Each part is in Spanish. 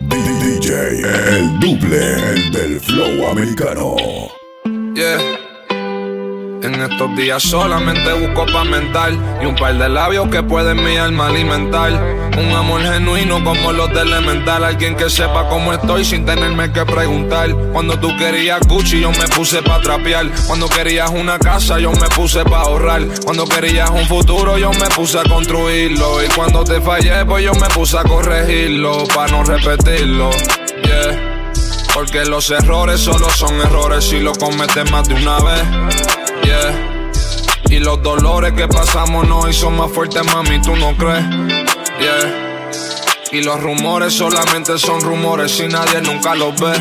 DJ, el duple, el del flow americano. Yeah. En estos días solamente busco pa' mental y un par de labios que pueden mi alma alimentar. Un amor genuino como los de Elemental. Alguien que sepa cómo estoy sin tenerme que preguntar. Cuando tú querías Gucci, yo me puse pa' trapear. Cuando querías una casa, yo me puse pa' ahorrar. Cuando querías un futuro, yo me puse a construirlo. Y cuando te fallé, pues yo me puse a corregirlo. Pa' no repetirlo. Yeah. Porque los errores solo son errores si lo cometes más de una vez. Y los dolores que pasamos no son más fuertes, mami, ¿tú no crees? Y los rumores solamente son rumores si nadie nunca los ve.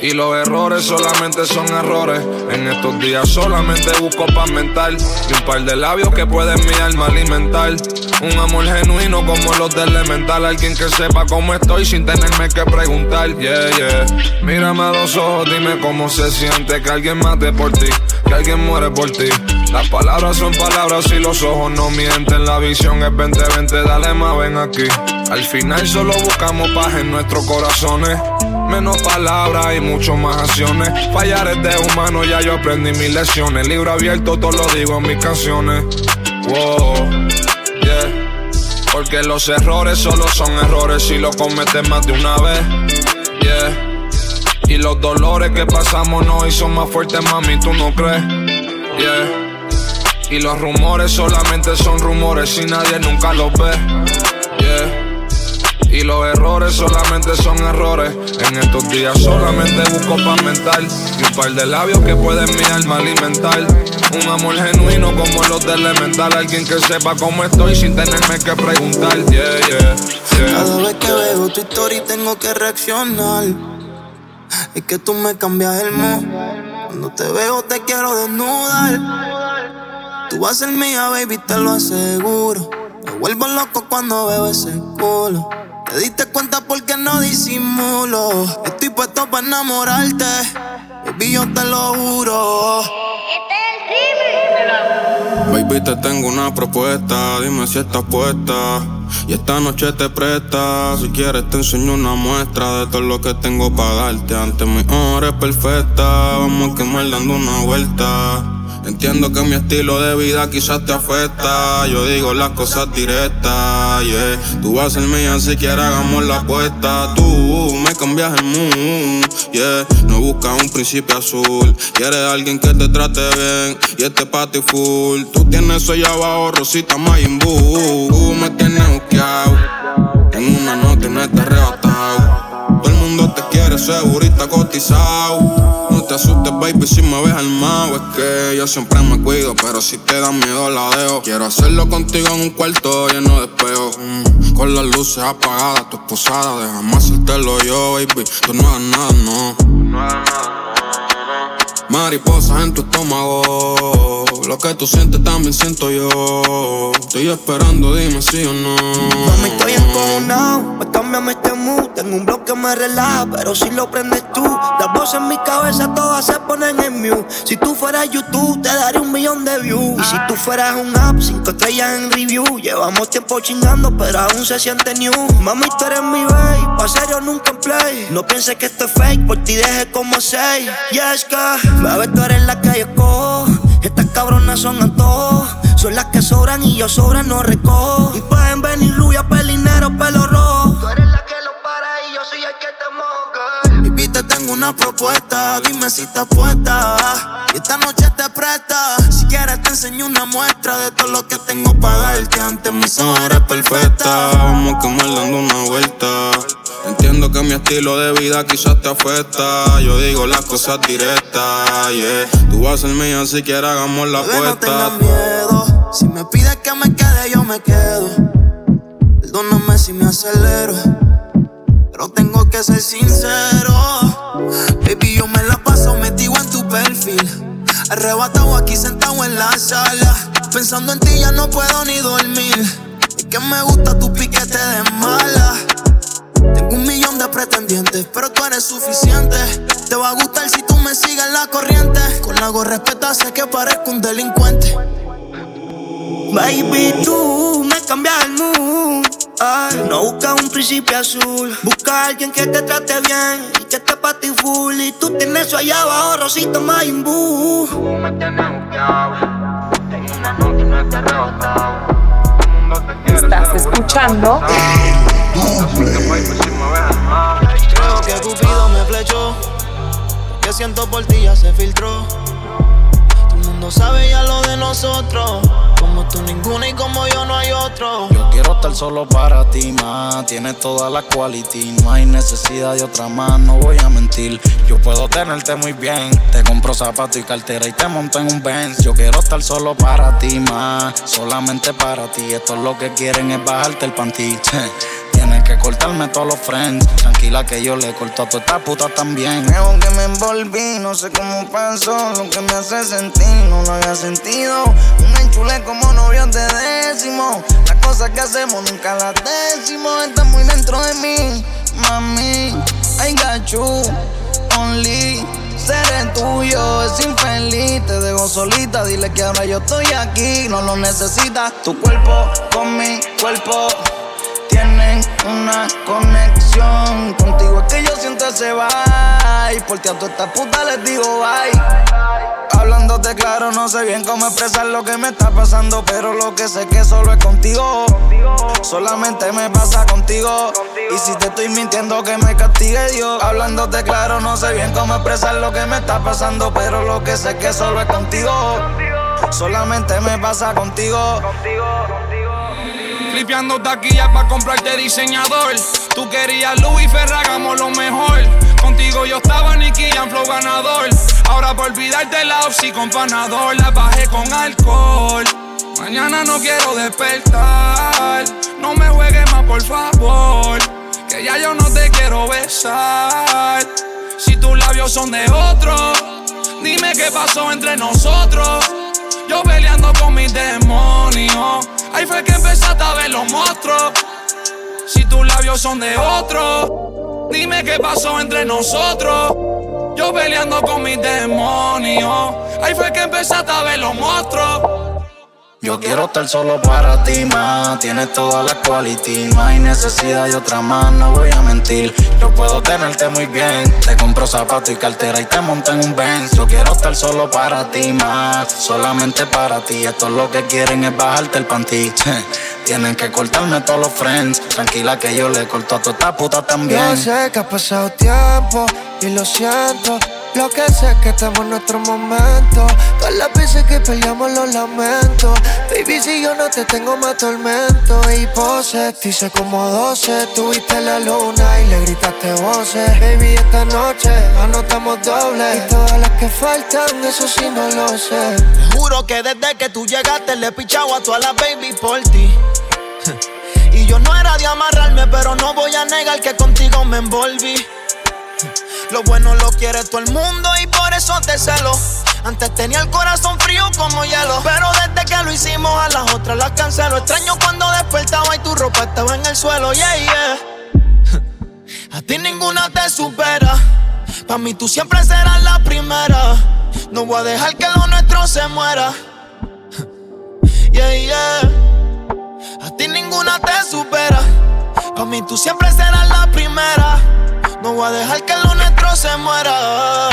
Y los errores solamente son errores. En estos días solamente busco paz mental. Y un par de labios que pueden mi alma alimentar. Un amor genuino como los de Elemental. Alguien que sepa cómo estoy sin tenerme que preguntar. Yeah, yeah. Mírame a los ojos, dime cómo se siente que alguien mate por ti. Que alguien muere por ti. Las palabras son palabras y los ojos no mienten. La visión es 2020, dale más, ven aquí. Al final solo buscamos paz en nuestros corazones. Menos palabras y mucho más acciones. Fallar es de humano, ya yo aprendí mis lecciones. Libro abierto, todo lo digo en mis canciones. Wow, Porque los errores solo son errores si lo cometes más de una vez. Yeah. Y los dolores que pasamos no son más fuertes, mami, ¿tú no crees? Yeah. Y los rumores solamente son rumores si nadie nunca los ve. Yeah. Y los errores solamente son errores. En estos días solamente busco paz mental. Y un par de labios que pueden mi alma alimentar. Un amor genuino como los de Elemental. Alguien que sepa cómo estoy sin tenerme que preguntar. Yeah, yeah, Cada vez que veo tu historia tengo que reaccionar. Es que tú me cambias el mood. Cuando te veo te quiero desnudar. Tú vas a ser mía, baby, te lo aseguro. Me vuelvo loco cuando veo ese culo. Te diste cuenta porque no disimulo. Estoy puesto para enamorarte. Baby, yo te lo juro. Baby, te tengo una propuesta. Dime si estás puesta. Y esta noche te presta. Si quieres, te enseño una muestra de todo lo que tengo para darte. Ante mi hora es perfecta. Vamos a quemar dando una vuelta. Entiendo que mi estilo de vida quizás te afecta. Yo digo las cosas directas, yeah. Tú vas a ser mía si quieres hagamos la apuesta. Tú me cambias el mood, yeah. No buscas un príncipe azul. Quieres alguien que te trate bien y este ti full. Tú tienes allá abajo, Rosita Mayimbu. Tú me tienes buqueado. En una noche no te arrebatado. El segurita cotizado te asustes, baby, si me ves armado. Es que yo siempre me cuido, pero si te da miedo la dejo. Quiero hacerlo contigo en un cuarto lleno de espejo. Mm, con las luces apagadas, tu esposada. Déjame hacértelo yo, baby. Tú no hagas nada, no. No. Mariposas en tu estómago. Lo que tú sientes también siento yo. Estoy esperando, dime si o no. Mami, estoy encojonado. Mood. Tengo un blog que me relaja, pero si lo prendes tú. Las voces en mi cabeza todas se ponen en mute. Si tú fueras YouTube, te daría un millón de views. Y si tú fueras un app, cinco estrellas en review. Llevamos tiempo chingando, pero aún se siente new. Mami, tú eres mi babe. Pa' serio nunca en play. No pienses que esto es fake, por ti deje como seis. Yes, que Bebé, tú eres la que yo cojo. Estas cabronas son antojos. Son las que sobran y yo sobran, no recojo. Y pueden venir rubia, pelinero, pelo rojo. Una propuesta. Dime si estás puesta. Y esta noche te presta. Si quieres, te enseño una muestra de todo lo que tengo para darte. Ante mis eres perfecta. Vamos a comer dando una vuelta. Entiendo que mi estilo de vida quizás te afecta. Yo digo las cosas directas, yeah. Tú vas a ser mía si quieres hagamos la apuesta. No miedo. Si me pides que me quede, yo me quedo. Perdóname si me acelero. Pero tengo que ser sincero. Arrebatado aquí sentado en la sala. Pensando en ti ya no puedo ni dormir. Es que me gusta tu piquete de mala. Tengo un millón de pretendientes, pero tú eres suficiente. Te va a gustar si tú me sigues la corriente. Con la respeto sé que parezco un delincuente. Baby, tú me busca un principio azul. Busca a alguien que te trate bien y que esté pa' ti full. Y tú tienes eso allá abajo, Rosito Mayimbu. Tú me tienes buqueado. Tengo una nota y no te rebotado. Estás escuchando. Creo que Cupido me flechó. Que siento por ti ya se filtró. Todo el mundo sabe ya lo de nosotros. Como tú ninguna y como yo no hay otro. Yo quiero estar solo para ti, más. Tienes toda la quality, no hay necesidad de otra más, no voy a mentir. Yo puedo tenerte muy bien. Te compro zapatos y cartera y te monto en un Benz. Yo quiero estar solo para ti, más. Solamente para ti. Esto es lo que quieren es bajarte el panty. Tienen que cortarme todos los friends. Tranquila que yo le corto a toda esta puta también. Creo que me envolví, no sé cómo pasó. Lo que me hace sentir no lo había sentido. Un enchule como novio de décimo. Las cosas que hacemos nunca las decimos. Está muy dentro de mí, mami. I got you, only. Seré tuyo, es infeliz. Te dejo solita, dile que ahora yo estoy aquí. No lo necesitas. Tu cuerpo con mi cuerpo una conexión. Contigo es que yo siento ese vibe. Por ti a todas estas putas les digo bye. Hablándote claro, no sé bien cómo expresar lo que me está pasando. Pero lo que sé que solo es contigo. Solamente me pasa contigo. Y si te estoy mintiendo, que me castigue Dios. Hablándote claro, no sé bien cómo expresar lo que me está pasando. Pero lo que sé que solo es contigo. Solamente me pasa contigo. Flipeando taquillas pa' comprarte diseñador. Tú querías Louis Ferragamo lo mejor. Contigo yo estaba Nicky Jam, flow ganador. Ahora por olvidarte la oxi con panador. La bajé con alcohol. Mañana no quiero despertar. No me juegues más, por favor. Que ya yo no te quiero besar. Si tus labios son de otro, dime qué pasó entre nosotros. Yo peleando con mis demonios. Ahí fue que empezaste a ver los monstruos. Si tus labios son de otro, dime qué pasó entre nosotros. Yo peleando con mis demonios. Ahí fue que empezaste a ver los monstruos. Yo quiero estar solo para ti, más. Tienes toda la quality, no hay necesidad de otra más, no voy a mentir. Yo puedo tenerte muy bien. Te compro zapatos y cartera y te monto en un Benz. Yo quiero estar solo para ti, más. Solamente para ti. Esto es lo que quieren es bajarte el panty. Tienen que cortarme todos los friends. Tranquila que yo le corto a toda esta puta también. Yo sé que ha pasado tiempo y lo siento. Lo que sé es que estamos en nuestro momento. Todas las veces que peleamos los lamento. Baby, si yo no te tengo más tormento. Y pose, te hice como 12. Tuviste la luna y le gritaste voces. Baby, esta noche anotamos doble. Y todas las que faltan, eso sí no lo sé. Te juro que desde que tú llegaste le he pichado a todas las baby por ti. Y yo no era de amarrarme, pero no voy a negar que contigo me envolví. Lo bueno lo quiere todo el mundo y por eso te celo. Antes tenía el corazón frío como hielo. Pero desde que lo hicimos a las otras las cancelo. Extraño cuando despertaba y tu ropa estaba en el suelo. Yeah, yeah. A ti ninguna te supera. Pa' mí tú siempre serás la primera. No voy a dejar que lo nuestro se muera. Yeah, yeah. A ti ninguna te supera. Pa' mí tú siempre serás la primera. No voy a dejar que lo nuestro se muera.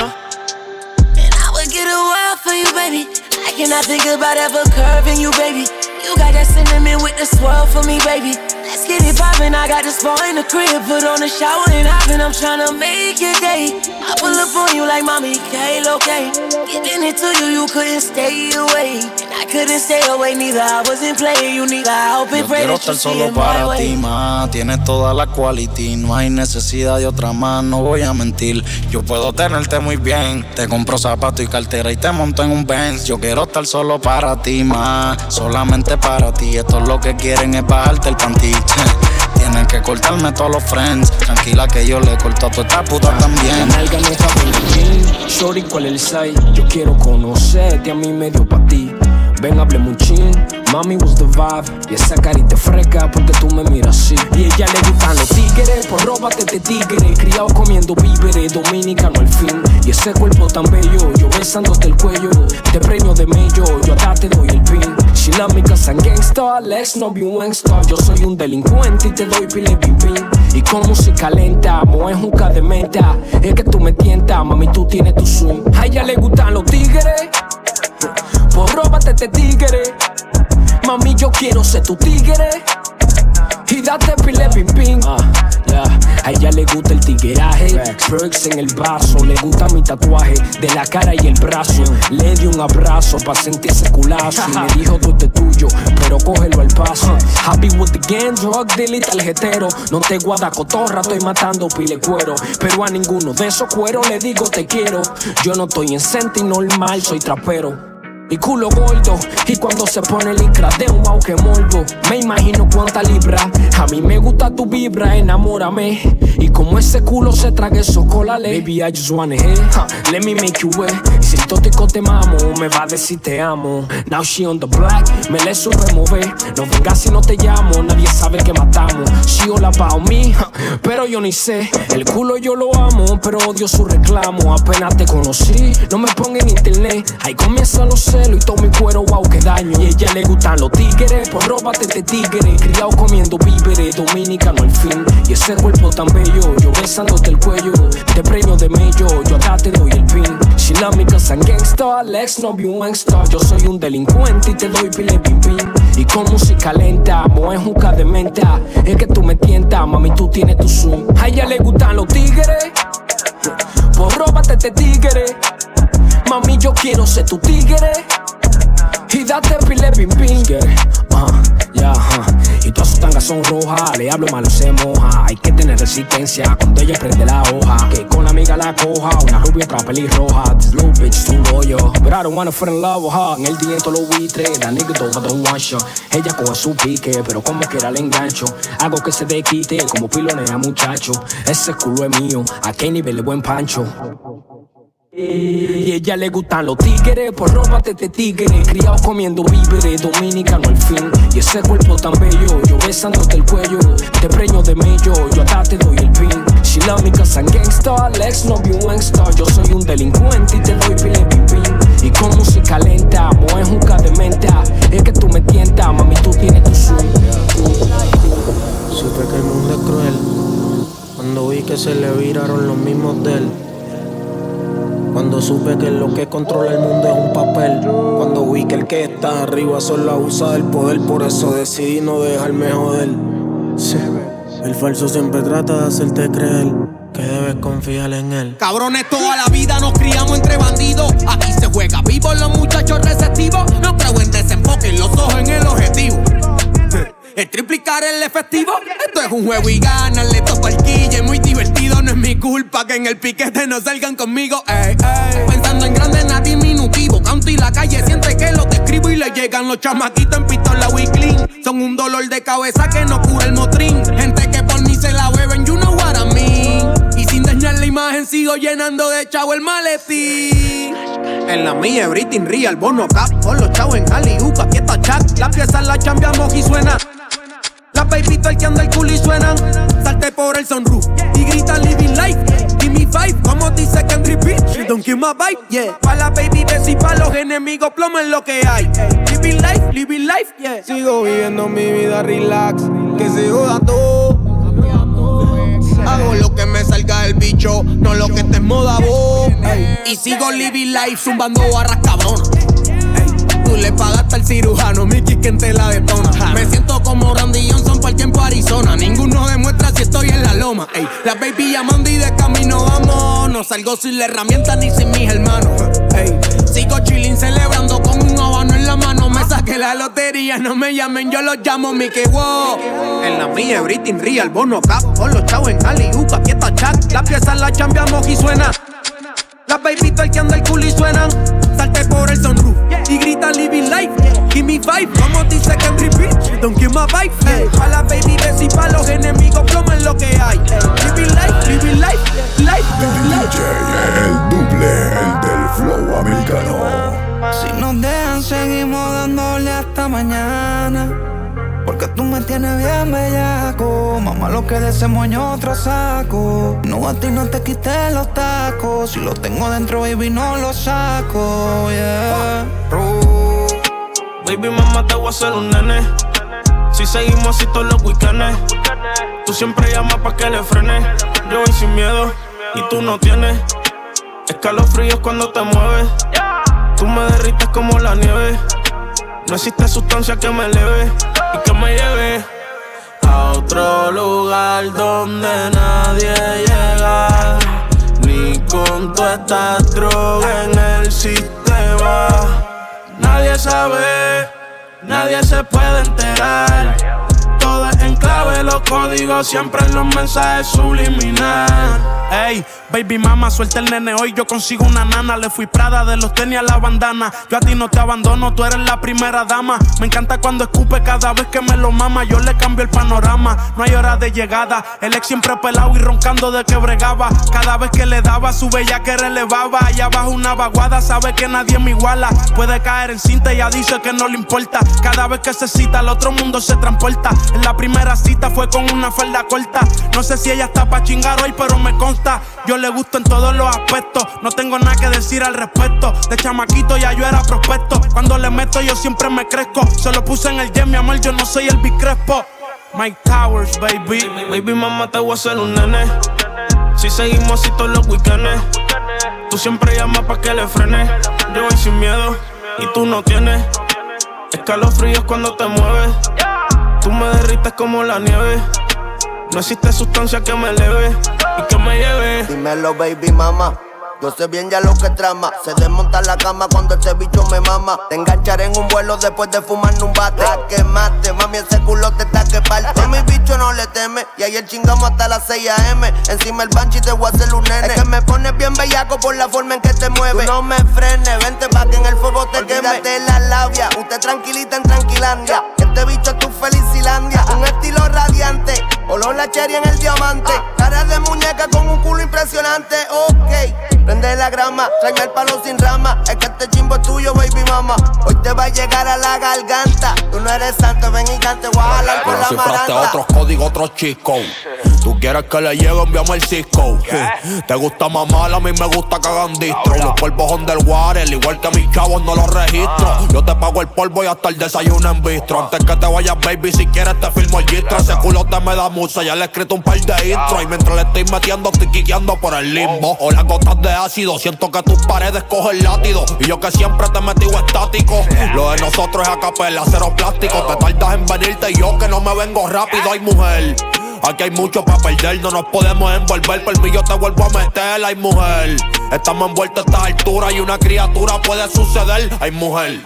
And I would get a wild for you, baby. I cannot think about ever curving you, baby. You got that cinnamon with the swirl for me, baby. Let's get it poppin'. I got the spa in the crib, put on the shower and hoppin'. I'm tryna make your day. I pull up on you like mommy, Kale, okay. Giving it to you, you couldn't stay away. And I couldn't stay away, neither. I wasn't playing you, neither. I hope and Yo pray quiero that you estar solo para ti, más. Tienes toda la quality, no hay necesidad de otra más, no voy a mentir. Yo puedo tenerte muy bien. Te compro zapatos y cartera y te monto en un Benz. Yo quiero estar solo para ti, más. Solamente para ti. Esto es lo que quieren es bajarte el panty. Tienen que cortarme todos los friends. Tranquila que yo le corto a toda esta puta La también. nalga no está. Shorty, ¿cuál es el size? Yo quiero conocerte, a mí me dio pa' ti. Ven, hablemos un chin. Mami was the vibe. Y esa carita fresca porque tú me miras así. Y ella le gustan los tigres, pues róbate este tigre. Criado comiendo víveres, dominicano al fin. Y ese cuerpo tan bello, yo besándote el cuello. Te premio de mello, yo acá te doy el pin. She love me cause I'm gangsta, Lex no be un gangsta. Yo soy un delincuente y te doy pile pim Y con música lenta, mo es un de menta. Es que tú me tientas, mami, tú tienes tu swing. A ella le gustan los tigres. Pues róbate este tigre. Mami, yo quiero ser tu tigre. Y date pile pim pim. Uh, A ella le gusta el tigueraje, perks en el vaso. Le gusta mi tatuaje de la cara y el brazo. Le di un abrazo pa' sentirse culazo. Y me dijo tú este tuyo, pero cógelo al paso. Happy with the gang, drug dealer y tarjetero. No te guarda cotorra, estoy matando pile cuero. Pero a ninguno de esos cueros le digo te quiero. Yo no estoy en senti normal, soy trapero. Mi culo gordo y cuando se pone licra de un wow que morbo. Me imagino cuánta libra. A mí me gusta tu vibra, enamórame. Y como ese culo se trague socolale. Baby, I just wanna hit. let me make you wet. Si te mamo, me va a decir te amo. Now she on the black, me le supe mover. No vengas si no te llamo, nadie sabe que matamos. She all about me, pero yo ni sé. El culo yo lo amo, pero odio su reclamo. Apenas te conocí, no me ponga en internet. Ahí comienza los y todo mi cuero, wow, que daño. Y a ella le gustan los tigres, pues róbate este tigre. Criado comiendo víveres, dominicano al fin. Y ese cuerpo tan bello, yo besándote el cuello. Te premio de mello, yo acá te doy el pin. Me I'm gangsta, Lex no be un gangsta. Yo soy un delincuente y te doy pile pim pim. Y con música lenta, mo es juca de menta. Es que tú me tientas, mami, tú tienes tu zoom. A ella le gustan los tigres, pues róbate este tigre. Mami, yo quiero ser tu tigre. Y date pile pim pim. Uh, yeah, uh. Y todas sus tangas son rojas. Le hablo malo, se resistencia cuando ella prende la hoja. Que con la amiga la coja. Una rubia otra pelirroja. This little bitch too loyal. But I don't wanna fall in love with her. En el diente los buitres. La nigga want shot. Ella coge su pique, pero como quiera le engancho. Hago que se quite como pilonea muchacho. Ese culo es mío. A qué nivel de buen pancho. Y ella le gustan los tigres, pues róbate este tigre. Criado comiendo víveres, dominicano al fin. Y ese cuerpo tan bello, yo besándote el cuello. Te preño de mello, yo acá te doy el pin. She love me cause I'm gangsta, Lex no be un gangsta. Yo soy un delincuente y te doy pile pim Y con música lenta, mo es juca de menta. Es que tú me tientas, mami, tú tienes tu swing. Supe que el mundo es cruel. Cuando vi que se le viraron los mismos de él. Cuando supe que lo que controla el mundo es un papel. Cuando vi que el que está arriba solo abusa del poder. Por eso decidí no dejarme joder. Sí. El falso siempre trata de hacerte creer que debes confiar en él. Cabrones, toda la vida nos criamos entre bandidos. Aquí se juega vivo los muchachos receptivos. No creo en desenfoque, los ojos en el objetivo. El triplicar el efectivo. Esto es un juego y gana, le toco el quille. Muy no es mi culpa que en el piquete no salgan conmigo. Pensando en grande, nada diminutivo. Canto y la calle siente que lo describo y le llegan los chamaquitos en pistola clean. Son un dolor de cabeza que no cura el motrín. Gente que por mí se la beben, you know what I mean. Y sin dañar la imagen, sigo llenando de chavo el maletín. En la mía, everything real, bono cap. Con los chavos en Hollywood, aquí está chat. La pieza la chambiamos y suena. Las baby anda el culo y suenan. Salte por el sunroof living life. Give me five, como dice Kendrick Bitch. Don't kill my vibe, yeah. Pa' la baby bes y pa' los enemigos plomo en lo que hay. Living life, living life, yeah. Sigo viviendo mi vida relax. Que se joda todo. Hago lo que me salga del bicho, no lo que esté en moda vos. Y sigo living life zumbando barras cabrón. Tú le pagaste al cirujano, Mickey, quien te la detona. Me siento como Randy Johnson por tiempo Arizona. Ninguno demuestra si estoy en la loma. Ey, la baby llamando y de camino vamos. No salgo sin la herramienta ni sin mis hermanos. Ey, sigo chilling celebrando con un habano en la mano. Me saqué la lotería, no me llamen, yo los llamo Mickey Wow. En la mía, everything real, bono cap. Con los chavos en Cali, Uca, aquí está chat. La pieza la chambiamos y suena. Las baby anda el culo y suenan. Por el sunroof y grita living life. Give me five, como dice Kendrick Bitch. Don't give my vibe. Yeah. Pa' la baby ves y pa' los enemigos plomen lo que hay. Living life, living life, life, DJ, el duple, el del flow americano. Si nos dejan, seguimos dándole hasta mañana. Porque tú me tienes bien bellaco. Mamá, lo que de ese moño otro saco. No, a ti no te quité los tacos. Si lo tengo dentro, baby, no lo saco. Yeah. Baby, mamá, te voy a hacer un nene. Si seguimos así todos los weekends. Tú siempre llamas pa' que le frene. Yo voy sin miedo y tú no tienes. Escalofríos cuando te mueves. Tú me derrites como la nieve. No existe sustancia que me eleve y que me lleve a otro lugar donde nadie llega. Ni con tu esta droga en el sistema. Nadie sabe, nadie se puede enterar. Todo es en clave, los códigos siempre en los mensajes subliminales. Ey, baby mama, suelta el nene hoy. Yo consigo una nana. Le fui prada de los tenis a la bandana. Yo a ti no te abandono, tú eres la primera dama. Me encanta cuando escupe cada vez que me lo mama. Yo le cambio el panorama. No hay hora de llegada. El ex siempre pelado y roncando de que bregaba. Cada vez que le daba su bella que relevaba. Allá abajo una vaguada, sabe que nadie me iguala. Puede caer en cinta y ya dice que no le importa. Cada vez que se cita, al otro mundo se transporta. En la primera cita fue con una falda corta. No sé si ella está pa' chingar hoy, pero me consta yo le gusto en todos los aspectos. No tengo nada que decir al respecto. De chamaquito ya yo era prospecto. Cuando le meto, yo siempre me crezco. Se lo puse en el jet, mi amor, yo no soy el bicrespo. Mike Towers, baby. Baby, mamá, te voy a hacer un nene. Si seguimos así todos los weekends. Tú siempre llamas pa' que le frene. Yo voy sin miedo y tú no tienes. Escalofríos cuando te mueves. Tú me derrites como la nieve. No existe sustancia que me eleve y que. Dímelo, baby mama. Yo sé bien ya lo que trama. Se desmonta la cama cuando este bicho me mama. Te engancharé en un vuelo después de fumar un bate. A que mate, mami, ese culo te está que parte. A mi bicho no le teme. Y ayer chingamos hasta las 6 a.m. Encima el banchi te voy a hacer un nene. Es que me pones bien bellaco por la forma en que te mueves. no me frenes, vente pa' que en el fuego te queme. la labia, usted tranquilita en Tranquilandia. Este bicho es tu felicilandia. Un estilo radiante. Olor la cherry en el diamante. Cara de muñeca con un culo impresionante. Ok. Prende la grama, tráeme el palo sin rama. Es que este chimbo es tuyo, baby mama. Hoy te va a llegar a la garganta. Tú no eres santo, ven y cante, voy a jalar con la maranta. otros códigos, otros chicos. Tú quieres que le llegue, envíame el Cisco. Te gusta mamar, a mí me gusta que hagan distro. Los polvos underwater, igual que mis chavos no los registro. Ah. Yo te pago el polvo y hasta el desayuno en bistro. Antes que te vayas, baby, si quieres te filmo el gistro. Ese culo te me da mucha, ya le he escrito un par de intro. Y mientras le estoy metiendo, estoy quiqueando por el limbo. O las gotas de ácido, siento que tus paredes cogen látido. Y yo que siempre te metí estático. Lo de nosotros es a capela, cero plástico. Te tardas en venirte y yo que no me vengo rápido. Hay mujer. Aquí hay mucho para perder, no nos podemos envolver. Por mí yo te vuelvo a meter, hay mujer. Estamos envueltos a esta altura y una criatura puede suceder, hay mujer.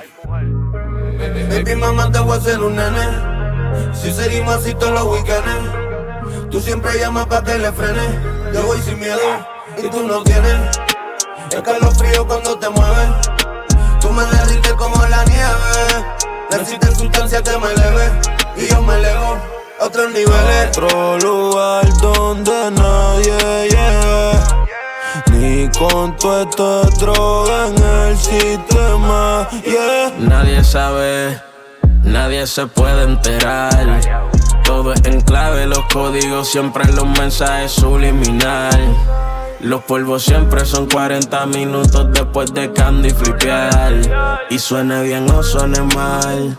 Baby, mamá, te voy a hacer un nene. Si seguimos así todos los weekends. Tú siempre llamas para que le frene. Yo voy sin miedo y tú no tienes. frío cuando te mueves. Tú me derrites como la nieve. Necesitas sustancia que me eleve y yo me elevo otros niveles. Otro lugar donde nadie llega. Ni con tu esta droga en el sistema. Nadie sabe, nadie se puede enterar. Todo es en clave, los códigos siempre en los mensajes subliminal. Los polvos siempre son 40 minutos después de candy flipear. Y suene bien o suene mal.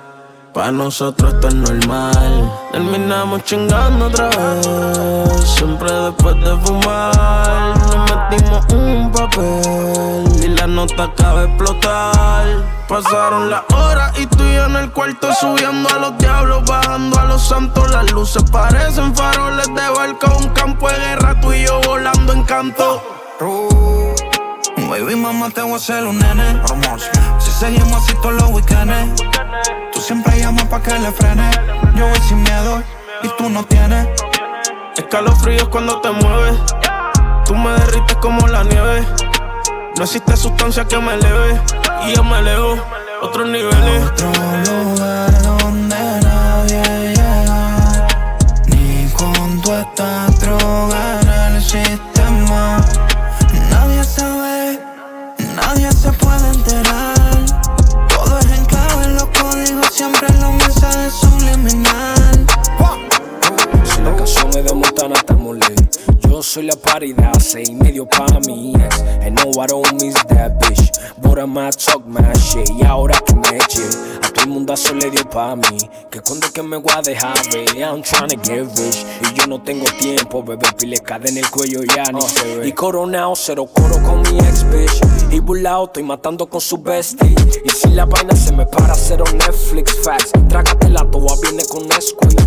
Pa' nosotros esto es normal. Terminamos chingando otra vez. Siempre después de fumar. Nos metimos un papel. Y la nota acaba de explotar. Pasaron las horas y tú y yo en el cuarto subiendo a los diablos, bajando a los santos. Las luces parecen faroles de barco. Un campo de guerra, tú y yo volando en canto. Baby, mamá, te voy a hacer un nene. Si seguimos así todos los weekends. Siempre llamas pa' que le frene. Yo voy sin miedo y tú no tienes. Escalofríos cuando te mueves. Tú me derrites como la nieve. No existe sustancia que me eleve. Y yo me elevo otros niveles. Otro lugar donde nadie llega. Ni con tu esta droga en el sistema. La canción es de Montana, estamos ley. Yo soy la paridad, seis y medio pa' mi ex. And no, I don't miss that bitch. But I might talk my shit. Y ahora que me eche, el mundazo le dio pa' mí. Que cuando es que me voy a dejar, ve. I'm trying to get rich. Y yo no tengo tiempo, bebé. Pile en el cuello ya ni se ve. Y coronado, cero coro con mi ex bitch. Y burlao, estoy matando con su bestie. Y si la vaina se me para, cero Netflix facts. Trágate la toa, viene con Nesquik.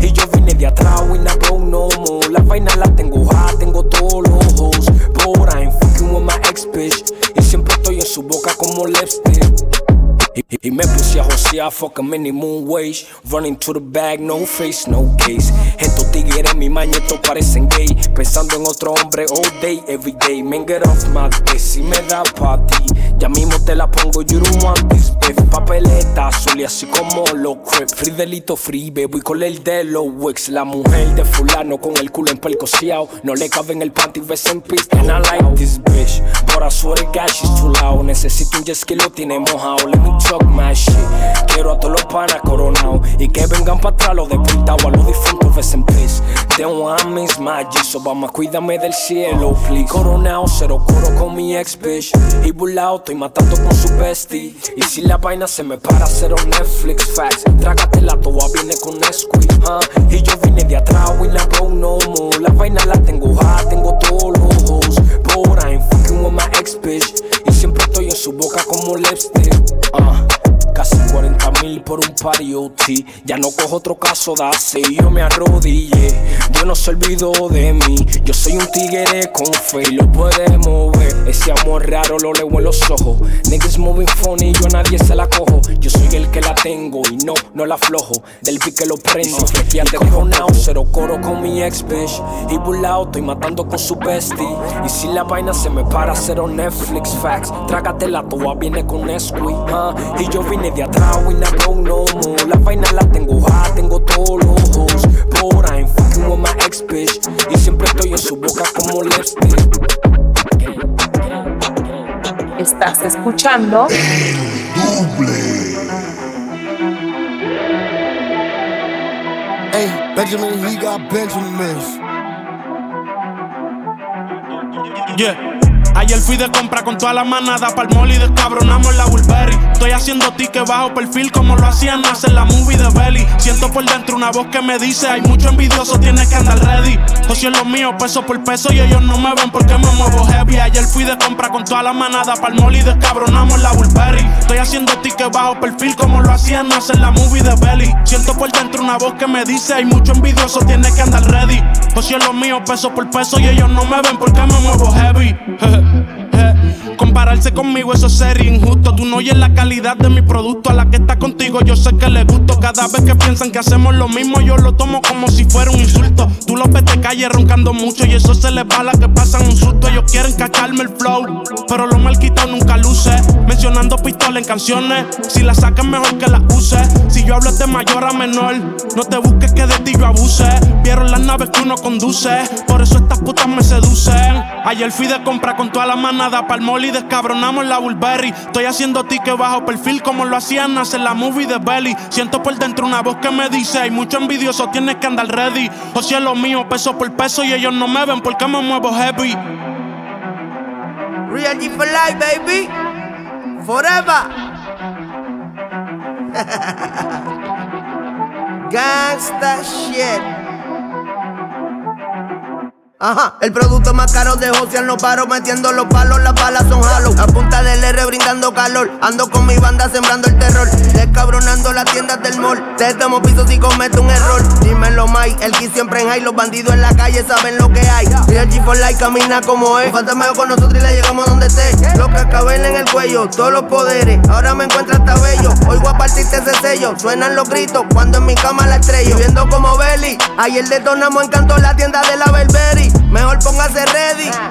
Y yo vine de atrás, we not broke no more. La vaina la tengo hot, tengo todos los ojos. But I ain't fucking with my ex bitch. Y siempre estoy en su boca como lipstick. Y, me puse a josear, fuck a minimum wage. Running to the bag, no face, no case. Estos tigres, mi mañeto parecen gay. Pensando en otro hombre all day, every day. Man, get off my dick, si me da pa' ti. Ya mismo te la pongo, you don't want this beef. Papeleta azul y así como los crep. Free delito, free, baby, con el de los wicks. La mujer de fulano con el culo en pelcoseado. No le cabe en el panty, ves en pista. And I like this bitch, but I swear to God, she's too loud. Necesito un jet que lo tiene mojado. Let me talk my shit. Quiero a todos los panas coronados y que vengan para atrás los deportados a los difuntos ves en peace. They want miss my so cuídame del cielo, please. Coronado, cero coro con mi ex bitch. Y burlao, estoy matando con su bestie. Y si la vaina se me para, cero Netflix facts. Trágate la toa, viene con Nesquik, Y yo vine de atrás, we la bro no more. La vaina la tengo hot, tengo todos los ojos. But I ain't fucking with my ex bitch. Siempre estoy en su boca como lipstick. Uh. Casi 40 mil por un party OT. Ya no cojo otro caso de hace yo me arrodillé. Yo no se olvidó de mí. Yo soy un tigre con fe y lo puede mover. Ese amor raro lo leo en los ojos. Niggas moving funny, yo a nadie se la cojo. Yo soy el que la tengo y no, no la aflojo. Del pique lo prendo. Fíjate coronado, cero coro con mi ex bitch. Y burlao, estoy matando con su bestie. Y si la vaina se me para, cero Netflix facts. Trágate la toa, viene con Nesquik. Uh, y yo vine de atrás, we not go no more. La vaina la tengo hot, tengo todos los ojos. But I ain't fucking with my ex bitch. Y siempre estoy en su boca como lipstick. Estás escuchando Hey, Benjamin, he got Benjamins. Yeah. Ayer fui de compra con toda la manada pa'l mall y descabronamos la Burberry. Estoy haciendo ticket bajo perfil como lo hacían hacer la movie de Belly. Siento por dentro una voz que me dice: Hay mucho envidioso, tienes que andar ready. José es lo mío, peso por peso, y ellos no me ven porque me muevo heavy. Ayer fui de compra con toda la manada pa'l mall y descabronamos la Burberry. Estoy haciendo ticket bajo perfil como lo hacían hacer la movie de Belly. Siento por dentro una voz que me dice: Hay mucho envidioso, tienes que andar ready. José es lo mío, peso por peso, y ellos no me ven porque me muevo heavy. Compararse conmigo, eso sería injusto. Tú no oyes la calidad de mi producto. A la que está contigo, yo sé que le gusto. Cada vez que piensan que hacemos lo mismo, yo lo tomo como si fuera un insulto. Tú los ves de calle roncando mucho y eso se les va a la que pasan un susto. Ellos quieren cacharme el flow, pero lo mal quitado nunca luce. Mencionando pistola en canciones, si la sacan mejor que la use. Si yo hablo de mayor a menor, no te busques que de ti yo abuse. Vieron las naves que uno conduce, por eso estas putas me seducen. Ayer fui de compra con toda la manada pa'l mall y descabronamos la Burberry. Estoy haciendo ticket bajo perfil como lo hacían hacer la movie de Belly. Siento por dentro una voz que me dice: Hay mucho envidioso, tienes que andar ready. O si es lo mío, peso por peso, y ellos no me ven porque me muevo heavy. Real G for life, baby. Forever. Gangsta shit. Ajá, el producto más caro de Josian los paro metiendo los palos, las balas son halo. A punta del R brindando calor, ando con mi banda sembrando el terror. Descabronando las tiendas del mall, te tomo piso si cometo un error. Dímelo, Mike, el que siempre en high, los bandidos en la calle saben lo que hay. Real G for Life camina como es, falta medio con nosotros y le llegamos donde esté. Lo que acaben en el cuello, todos los poderes, ahora me encuentro hasta bello. Oigo a partirte ese sello, suenan los gritos cuando en mi cama la estrello. Viendo como Belly, ayer detonamos encanto la tienda de la Belberry.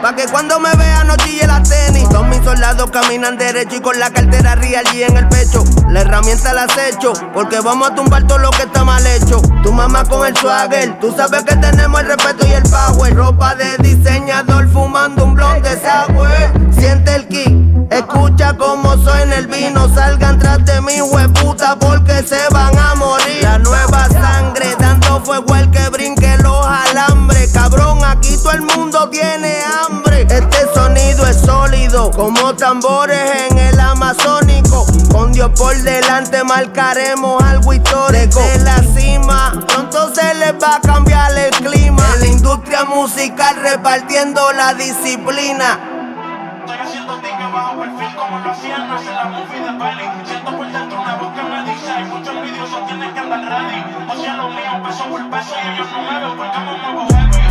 Pa' que cuando me vea no chille la tenis. Todos mis soldados caminan derecho y con la cartera real y en el pecho. La herramienta la hecho, porque vamos a tumbar todo lo que está mal hecho. Tu mamá con el swagger, tú sabes que tenemos el respeto y el power. Ropa de diseñador fumando un blond de sour. Siente el kick, escucha cómo suena el vino. Salgan tras de mi hueputa porque se van a morir. La nueva sangre mundo tiene hambre. Este sonido es sólido, como tambores en el amazónico. Con Dios por delante marcaremos algo histórico. De la cima, pronto se les va a cambiar el clima. En la industria musical repartiendo la disciplina. Estoy haciendo tickets bajo perfil como lo hacían hace la movie de peli.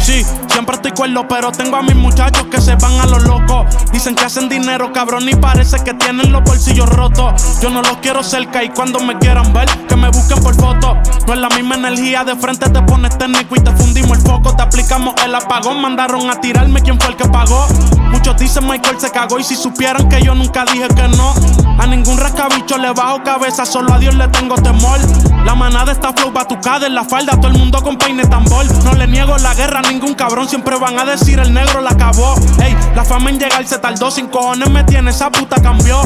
Sí, siempre estoy cuerdo, pero tengo a mis muchachos que se van a lo loco. Dicen que hacen dinero, cabrón, y parece que tienen los bolsillos rotos. Yo no los quiero cerca y cuando me quieran ver, que me busquen por foto. No es la misma energía, de frente te pones técnico y te fundimos el foco. Te aplicamos el apagón, mandaron a tirarme quién fue el que pagó. Muchos dicen Michael se cagó y si supieran que yo nunca dije que no. A ningún rascabicho le bajo cabeza, solo a Dios le tengo temor. La manada está flow batucada en la falda, todo el mundo con peine tambor. No le niego la guerra a ningún cabrón, siempre van a decir el negro la acabó. Ey, la fama en llegar se tardó, sin cojones me tiene, esa puta cambió.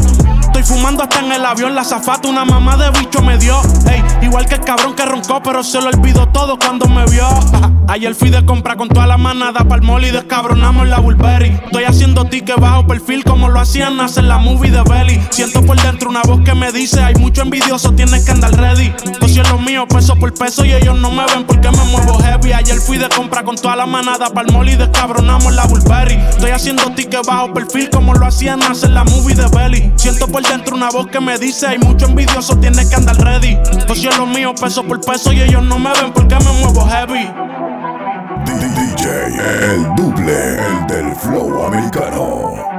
Estoy fumando hasta en el avión, la zafata una mamá de bicho me dio. Ey, igual que el cabrón que roncó, pero se lo olvidó todo cuando me vio. Ayer fui de compra con toda la manada pa'l mall y descabronamos la Burberry. Estoy haciendo tickets bajo perfil como lo hacían hacer la movie de Belly. Siento por dentro una voz que me dice: Hay mucho envidioso, tienes que andar ready. Yo soy lo mío, peso por peso, y ellos no me ven porque me muevo heavy. Ayer fui de compra con toda la manada pa'l mall y descabronamos la Burberry. Estoy haciendo tickets bajo perfil como lo hacían hacer la movie de Belly. Siento por dentro una voz que me dice: Hay mucho envidioso, tienes que andar ready. Yo soy lo mío, peso por peso, y ellos no me ven porque me muevo heavy. DJ, el duple, el del flow americano.